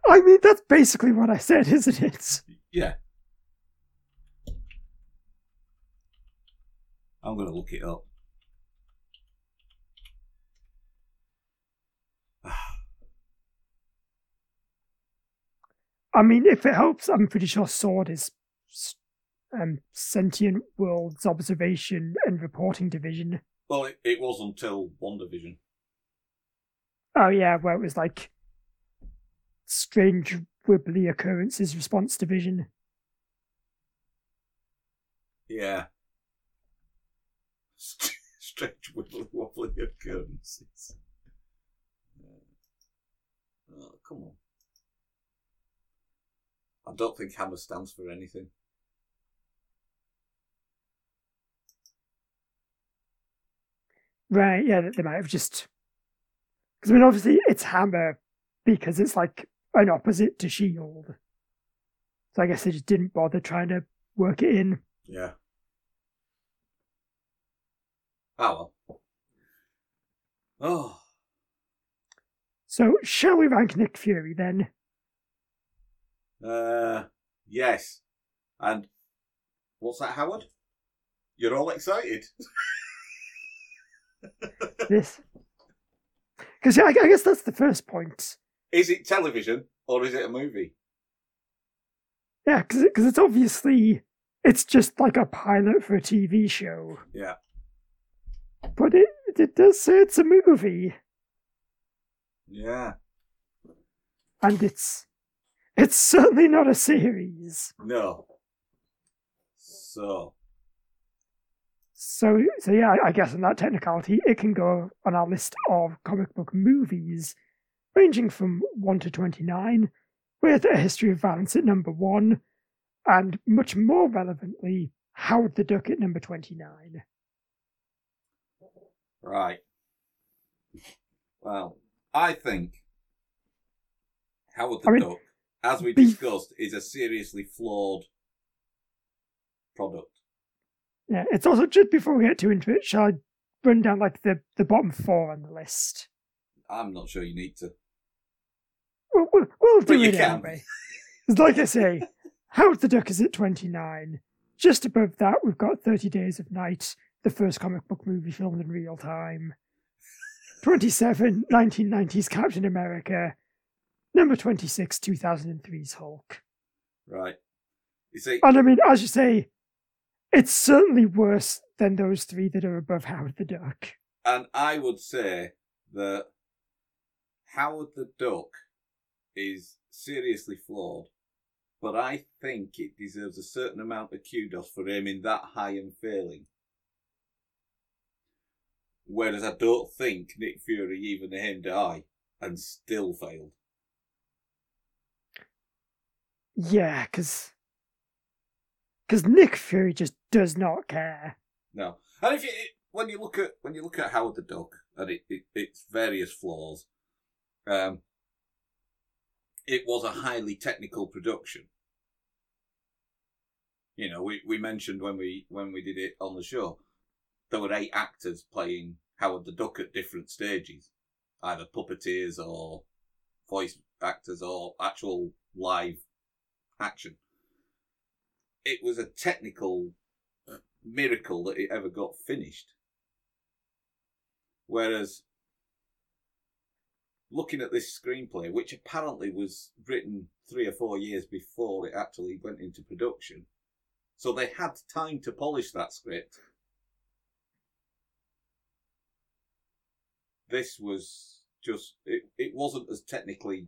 I mean, that's basically what I said, isn't it? Yeah. I'm going to look it up. I mean, if it helps, I'm pretty sure SWORD is um, Sentient Worlds Observation and Reporting Division. Well, it, it was until WandaVision. Oh yeah, where it was like strange wibbly occurrences response division. Yeah. Strange wibbly wobbly occurrences. Oh, come on. I don't think Hammer stands for anything. Right, yeah, they might have just because I mean obviously it's Hammer because it's like an opposite to Shield. So I guess they just didn't bother trying to work it in. Yeah. Oh well. Oh. So shall we rank Nick Fury then? Uh, yes. And what's that, Howard? You're all excited. This because yeah, I I guess that's the first point. Is it television or is it a movie? Yeah, because because it's obviously it's just like a pilot for a TV show, Yeah. but it it does say it's a movie. Yeah. and it's it's certainly not a series. No. So. So, so yeah, I guess in that technicality, it can go on our list of comic book movies, ranging from 1 to 29, with A History of Violence at number 1, and much more relevantly, Howard the Duck at number 29. Right. Well, I think Howard the I mean, Duck, as we discussed, is a seriously flawed product. Yeah, it's also just before we get too into it, shall I run down like the, the bottom four on the list? I'm not sure you need to. We'll, we'll, we'll do it can. anyway. like I say, Howard the Duck is at 29. Just above that, we've got 30 Days of Night, the first comic book movie filmed in real time. 27, 1990s Captain America. Number 26, 2003's Hulk. Right. You see, And I mean, as you say, it's certainly worse than those three that are above Howard the Duck. and I would say that Howard the Duck is seriously flawed, but I think it deserves a certain amount of kudos for aiming that high and failing. Whereas I don't think Nick Fury even aimed high and still failed. Yeah, because because Nick Fury just does not care. No, and if you when you look at when you look at Howard the Duck and it, it its various flaws, um, it was a highly technical production. You know, we, we mentioned when we when we did it on the show, there were eight actors playing Howard the Duck at different stages, either puppeteers or voice actors or actual live action. It was a technical uh, miracle that it ever got finished. Whereas, looking at this screenplay, which apparently was written three or four years before it actually went into production, so they had time to polish that script. This was just, it, it wasn't as technically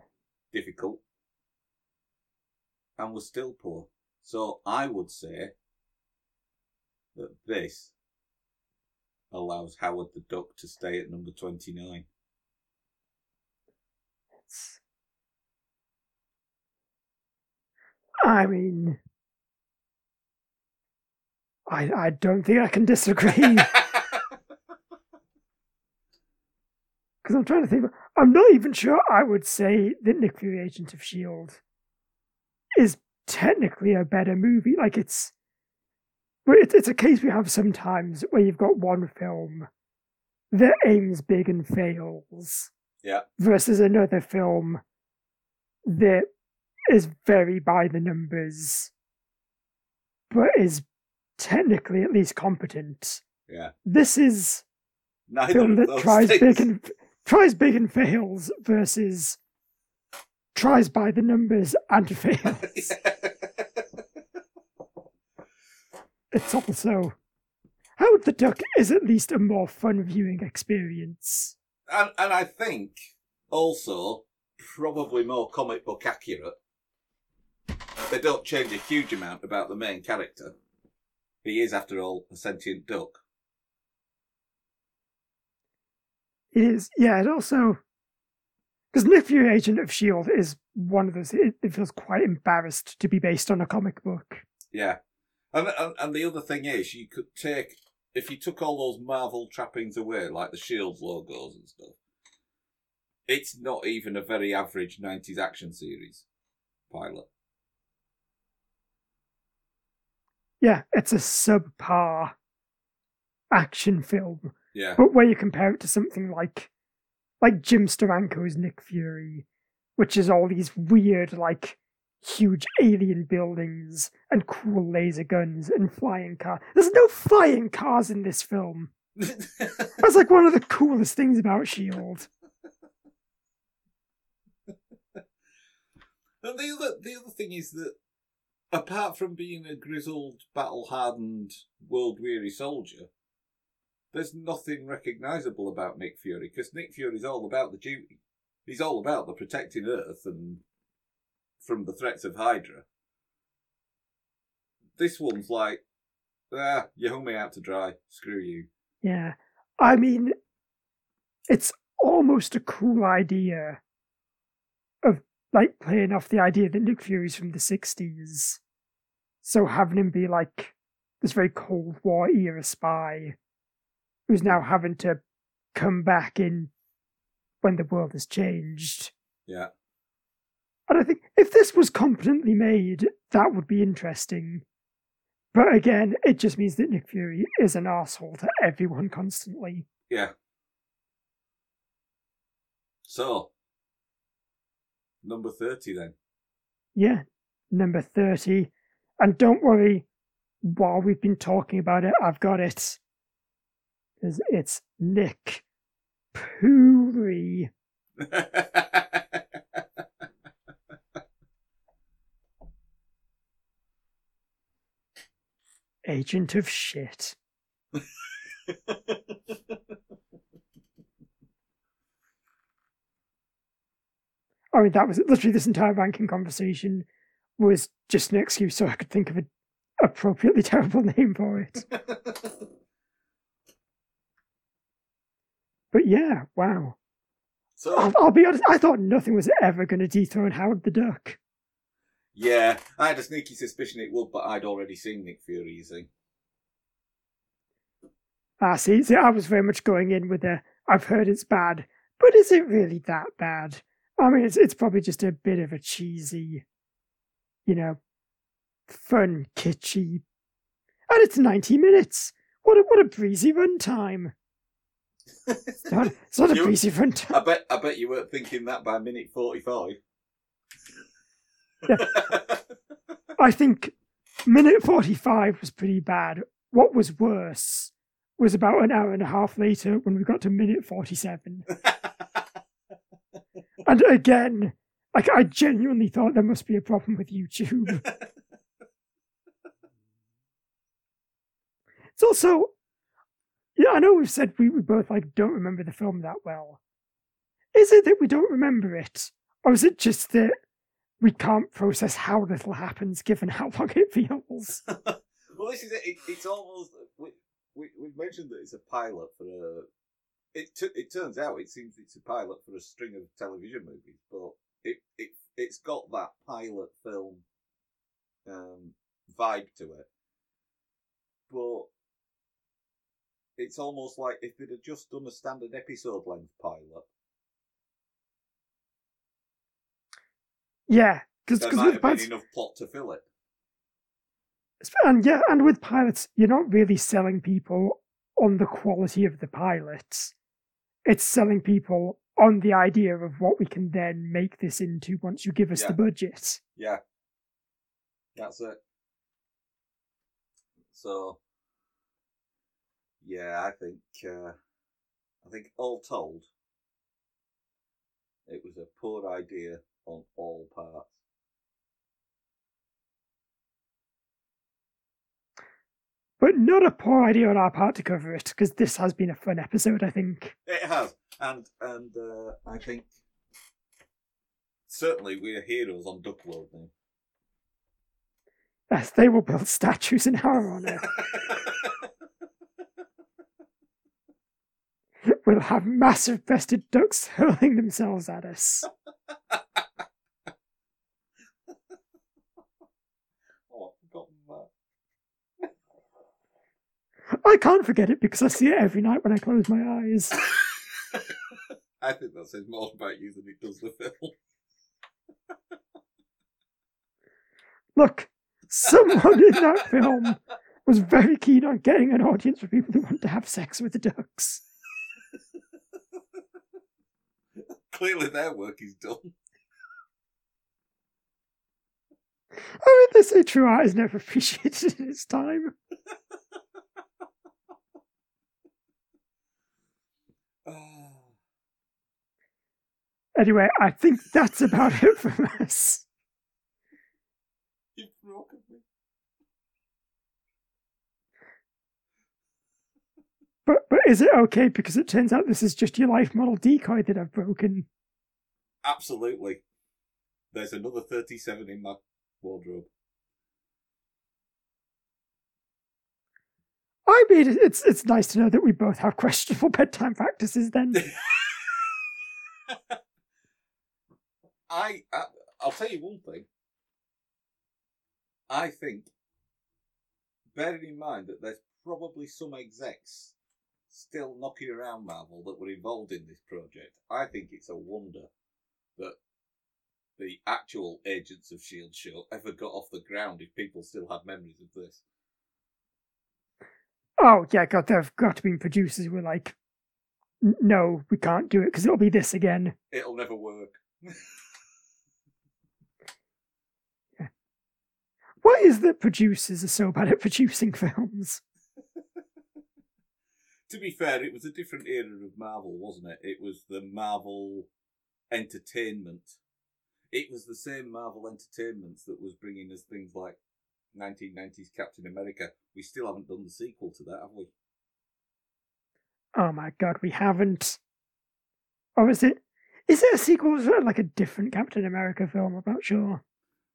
difficult and was still poor. So I would say that this allows Howard the Duck to stay at number 29. I mean, I I don't think I can disagree because I'm trying to think. I'm not even sure I would say that Nick Fury, Agent of Shield, is technically a better movie. Like it's, but it's it's a case we have sometimes where you've got one film that aims big and fails yeah, versus another film that is very by the numbers, but is technically at least competent. yeah. This is a Neither film that tries things. big and tries big and fails versus tries by the numbers and fails. it's also Howard the Duck is at least a more fun viewing experience. and, and I think also probably more comic book accurate. They don't change a huge amount about the main character. He is, after all, a sentient duck. It is, yeah. It also because Nick Fury, Agent of Shield, is one of those. It, it feels quite embarrassed to be based on a comic book. Yeah. And, and and the other thing is, you could take if you took all those Marvel trappings away, like the Shields logos and stuff. It's not even a very average '90s action series pilot. Yeah, it's a subpar action film. Yeah, But where you compare it to something like like Jim Steranko's Nick Fury, which is all these weird, like huge alien buildings and cool laser guns and flying cars. There's no flying cars in this film. That's like one of the coolest things about Shield. And the other the other thing is that apart from being a grizzled, battle hardened, world weary soldier, there's nothing recognisable about Nick Fury because Nick Fury's all about the duty. He's all about the protecting Earth and from the threats of Hydra. This one's like, ah, you hung me out to dry. Screw you. Yeah. I mean, it's almost a cool idea of like playing off the idea that Nick Fury's from the 60s. So having him be like this very Cold War era spy who's now having to come back in when the world has changed. Yeah. And I think if this was competently made, that would be interesting. But again, it just means that Nick Fury is an asshole to everyone constantly. Yeah. So, number 30 then. Yeah, number 30. And don't worry, while we've been talking about it, I've got it. It's, it's Nick Fury. Agent of shit. I mean, that was literally this entire ranking conversation was just an excuse so I could think of an appropriately terrible name for it. but yeah, wow. so, I'll, I'll be honest, I thought nothing was ever going to dethrone Howard the Duck. yeah, I had a sneaky suspicion it would, but I'd already seen Nick Fury, you see. Ah, see, see, I was very much going in with the I've heard it's bad, but is it really that bad? I mean, it's it's probably just a bit of a cheesy, you know, fun, kitschy, and it's ninety minutes. What a what a breezy runtime! It's not, it's not a You- breezy runtime. I bet I bet you weren't thinking that by minute 45. I think minute forty-five was pretty bad. What was worse was about an hour and a half later when we got to minute forty-seven. And again, like I genuinely thought there must be a problem with YouTube. It's also, yeah, I know we've said we, we both like don't remember the film that well. Is it that we don't remember it, or is it just that we can't process how little happens given how long it feels? well, this is it. it it's almost we, we we've mentioned that it's a pilot for a. It t- it turns out it seems it's a pilot for a string of television movies, but it it it's got that pilot film um, vibe to it. But it's almost like if they'd have just done a standard episode length pilot, Yeah, because there might with have been enough plot to fill it. and yeah, and with pilots, you're not really selling people on the quality of the pilots. It's selling people on the idea of what we can then make this into once you give us Yeah. the budget. Yeah. That's it. So yeah, I think uh, I think all told it was a poor idea on all parts. But not a poor idea on our part to cover it, because this has been a fun episode, I think. It has. And and uh, I think certainly we're heroes on Duck World now. Yes, they will build statues in our honour. we'll have massive breasted ducks hurling themselves at us. oh, I've forgotten that. I can't forget it because I see it every night when I close my eyes. I think that says more about you than it does the film. Look, someone in that film was very keen on getting an audience for people who want to have sex with the ducks. Clearly, their work is done. I mean, they say true art is never appreciated in its time. Oh. Anyway, I think that's about it from us. You've broken me. But but is it okay because it turns out this is just your life model decoy that I've broken? Absolutely. There's another 37 in my wardrobe. I mean, it's it's nice to know that we both have questionable bedtime practices. Then I, I I'll tell you one thing. I think, bearing in mind that there's probably some execs still knocking around Marvel that were involved in this project, I think it's a wonder that the actual Agents of S.H.I.E.L.D. show ever got off the ground if people still have memories of this. oh yeah, God, there've got to be producers who were like, no, we can't do it because it'll be this again. It'll never work. Why is that producers are so bad at producing films? To be fair, it was a different era of Marvel, wasn't it? It was the Marvel Entertainment. It was the same Marvel Entertainments that was bringing us things like 1990s Captain America. We still haven't done the sequel to that, have we? Oh my God, we haven't. Or is it? Is it a sequel? Is it like a different Captain America film? I'm not sure.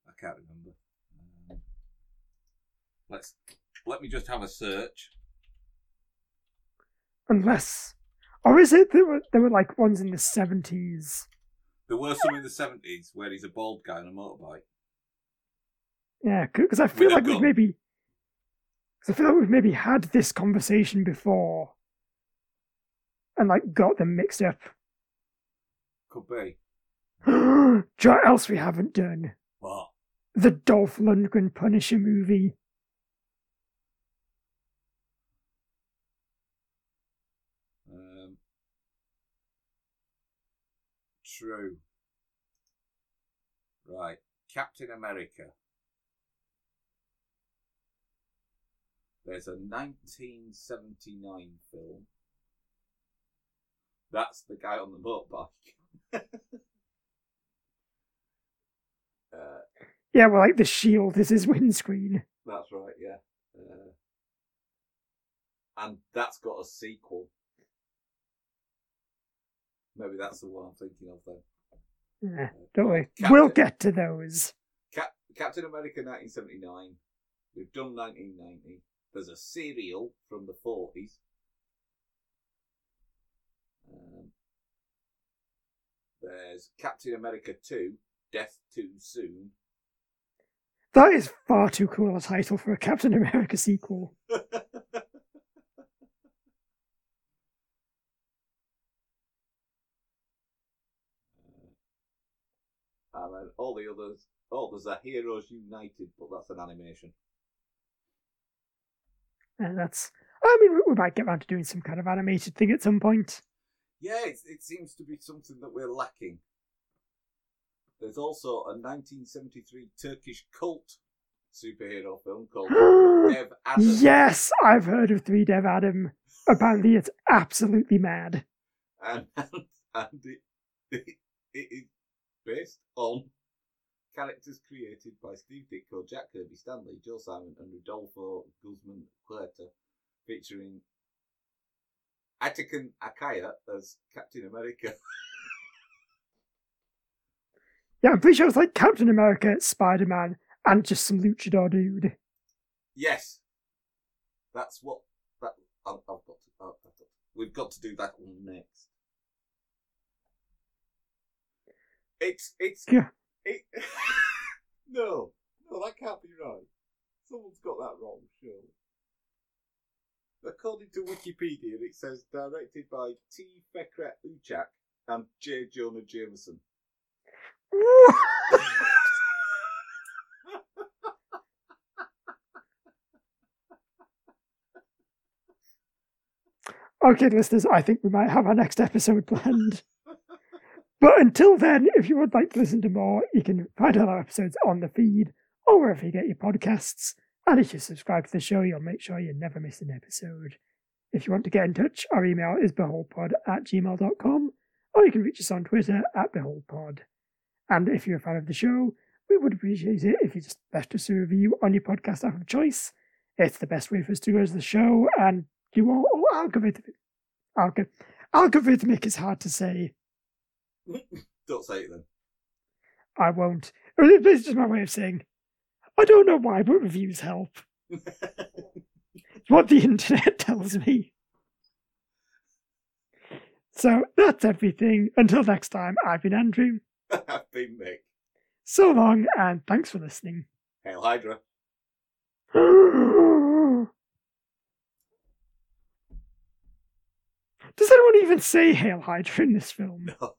I can't remember. Um, let's let me just have a search. Unless, or is it there were there were like ones in the seventies? There were some in the 70s where he's a bald guy on a motorbike. Yeah, because I feel With like we've maybe, because I feel like we've maybe had this conversation before, and like got them mixed up. Could be. Do you know what else we haven't done? What? The Dolph Lundgren Punisher movie. Um, true. Right. Captain America. There's a 1979 film. That's the guy on the motorbike. uh, Yeah, well, like the Shield is his windscreen. that's right, yeah. Uh, and that's got a sequel. Maybe that's the one I'm thinking of then. Yeah, don't worry, Captain- we'll get to those. Cap- Captain America 1979. We've done 1990. There's a serial from the 40s. Um, there's Captain America 2, Death Too Soon. That is far too cool a title for a Captain America sequel. and then all the others. Oh, there's a Heroes United, but that's an animation. And that's. I mean, we- might get around to doing some kind of animated thing at some point. Yeah, it, it seems to be something that we're lacking. There's also a 1973 Turkish cult superhero film called Dev Adam. yes, I've heard of Three Dev Adam. Apparently, it's absolutely mad. And, and, and it, it, it is based on characters created by Steve Ditko, Jack Kirby, Stan Lee, Joe Simon, and Rodolfo Guzman Huerta, featuring Aytekin Akkaya as Captain America. Yeah, I'm pretty sure it's like Captain America, Spider Man, and just some luchador dude. Yes, that's what that I've, I've got. To, I've got to, we've got to do that one next. It's it's Yeah. it. no, no, that can't be right. Someone's got that wrong, surely. According to Wikipedia, it says directed by T. Fikret Uçak and J. Jonah Jameson. okay, listeners, I think we might have our next episode planned. But until then, if you would like to listen to more, you can find other episodes on the feed or wherever you get your podcasts. And if you subscribe to the show, you'll make sure you never miss an episode. If you want to get in touch, our email is beholdpod at gmail.com, or you can reach us on Twitter at beholdpod. And if you're a fan of the show, we would appreciate it if you just left us a review on your podcast app of choice. It's the best way for us to grow the show, and you all, oh, algorithmic. Algorithmic is hard to say. Don't say it then. I won't. Oh, it's just my way of saying, I don't know why, but reviews help. It's what the internet tells me. So that's everything. Until next time, I've been Andrew. I've been Mick. So long, and thanks for listening. Hail Hydra. Does anyone even say Hail Hydra in this film? No.